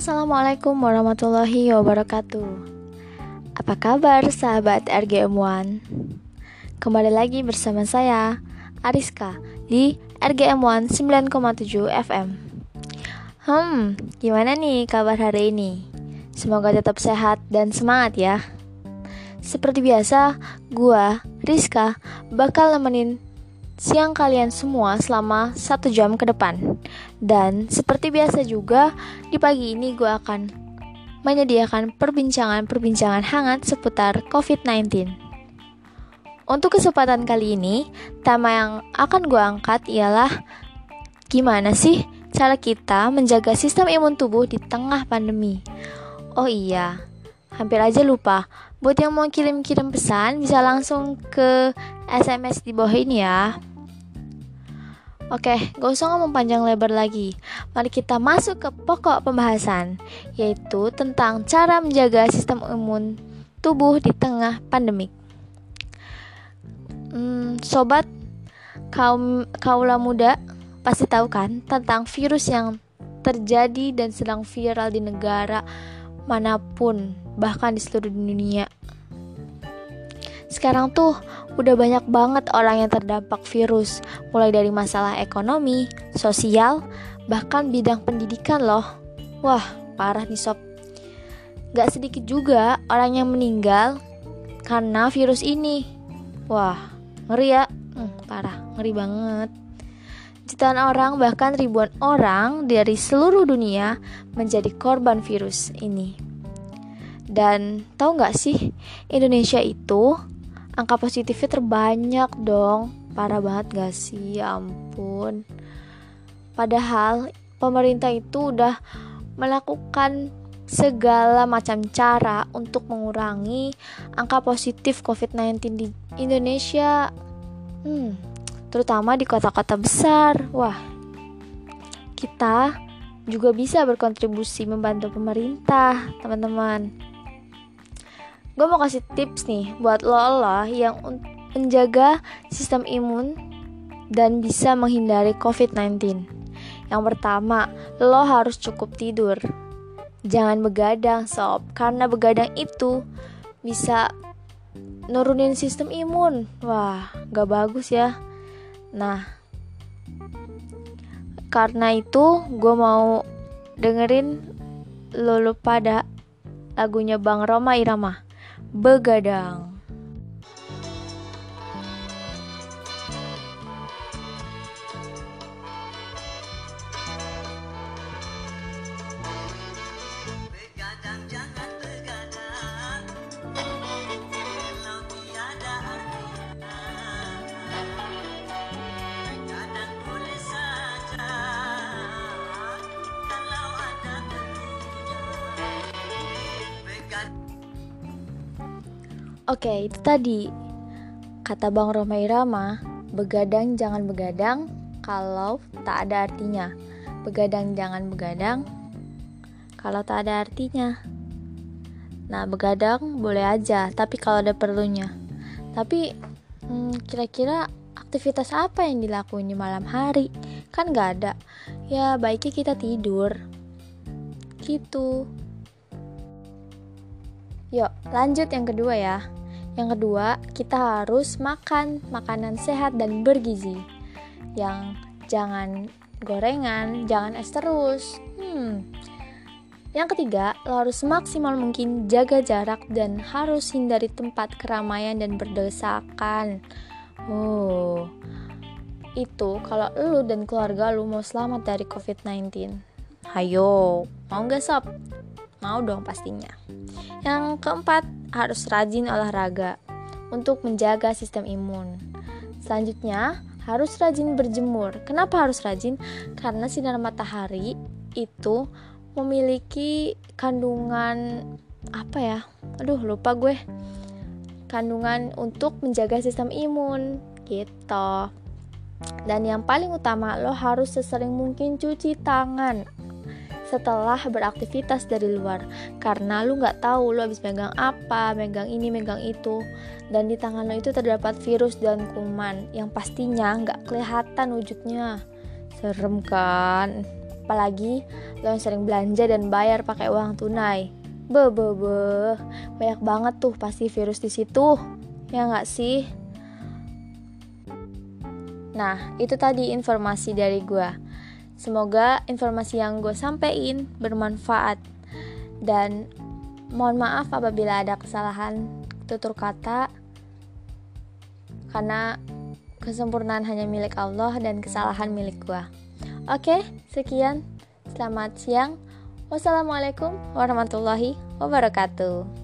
Assalamualaikum warahmatullahi wabarakatuh Apa kabar sahabat RGM1? Kembali lagi bersama saya, Ariska, di RGM1 9,7 FM Hmm, gimana nih kabar hari ini? Semoga tetap sehat dan semangat ya Seperti biasa, gua, Rizka, bakal nemenin siang kalian semua selama satu jam ke depan. Dan seperti biasa juga, di pagi ini gue akan menyediakan perbincangan-perbincangan hangat seputar COVID-19. Untuk kesempatan kali ini, tema yang akan gue angkat ialah gimana sih cara kita menjaga sistem imun tubuh di tengah pandemi. Oh iya, hampir aja lupa. Buat yang mau kirim-kirim pesan, bisa langsung ke SMS di bawah ini ya. Oke, gak usah ngomong panjang lebar lagi. Mari kita masuk ke pokok pembahasan, yaitu tentang cara menjaga sistem imun tubuh di tengah pandemik. Hmm, sobat kaum kaula muda pasti tahu kan tentang virus yang terjadi dan sedang viral di negara mana pun, bahkan di seluruh dunia. Sekarang tuh udah banyak banget orang yang terdampak virus, mulai dari masalah ekonomi, sosial, bahkan bidang pendidikan loh. Wah, parah nih sob. Gak sedikit juga orang yang meninggal karena virus ini. Wah, ngeri ya. Hmm, parah, ngeri banget. Jutaan orang, bahkan ribuan orang dari seluruh dunia menjadi korban virus ini. Dan tahu nggak sih, Indonesia itu angka positifnya terbanyak dong. Parah banget gak sih? Ya ampun. Padahal pemerintah itu udah melakukan segala macam cara untuk mengurangi angka positif COVID-19 di Indonesia. Hmm, terutama di kota-kota besar. Wah kita juga bisa berkontribusi membantu pemerintah teman-teman gue mau kasih tips nih buat lo lo yang menjaga sistem imun dan bisa menghindari COVID-19. Yang pertama, lo harus cukup tidur. Jangan begadang sob, karena begadang itu bisa nurunin sistem imun. Wah, gak bagus ya. Nah, karena itu gue mau dengerin lo pada lagunya Bang Roma Irama begadang. Oke, itu tadi kata Bang Roma Irama, begadang jangan begadang kalau tak ada artinya. Begadang jangan begadang kalau tak ada artinya. Nah, begadang boleh aja, tapi kalau ada perlunya. Tapi hmm, kira-kira aktivitas apa yang dilakuin di malam hari? Kan gak ada. Ya, baiknya kita tidur. Gitu. Yuk, lanjut yang kedua ya. Yang kedua, kita harus makan makanan sehat dan bergizi. Yang jangan gorengan, jangan es terus. Hmm. Yang ketiga, lo harus maksimal mungkin jaga jarak dan harus hindari tempat keramaian dan berdesakan. Oh, itu kalau lu dan keluarga lu mau selamat dari COVID-19. Hayo, mau gak sob? Mau dong pastinya. Yang keempat, harus rajin olahraga untuk menjaga sistem imun. Selanjutnya, harus rajin berjemur. Kenapa harus rajin? Karena sinar matahari itu memiliki kandungan apa ya? Aduh, lupa gue. Kandungan untuk menjaga sistem imun gitu. Dan yang paling utama, lo harus sesering mungkin cuci tangan setelah beraktivitas dari luar karena lu nggak tahu lu habis megang apa megang ini megang itu dan di tangan lo itu terdapat virus dan kuman yang pastinya nggak kelihatan wujudnya serem kan Apalagi lo yang sering belanja dan bayar pakai uang tunai. Be, be, be. Banyak banget tuh pasti virus di situ. Ya nggak sih? Nah, itu tadi informasi dari gue. Semoga informasi yang gue sampein bermanfaat. Dan mohon maaf apabila ada kesalahan tutur kata. Karena kesempurnaan hanya milik Allah dan kesalahan milik gue. Oke, sekian. Selamat siang. Wassalamualaikum warahmatullahi wabarakatuh.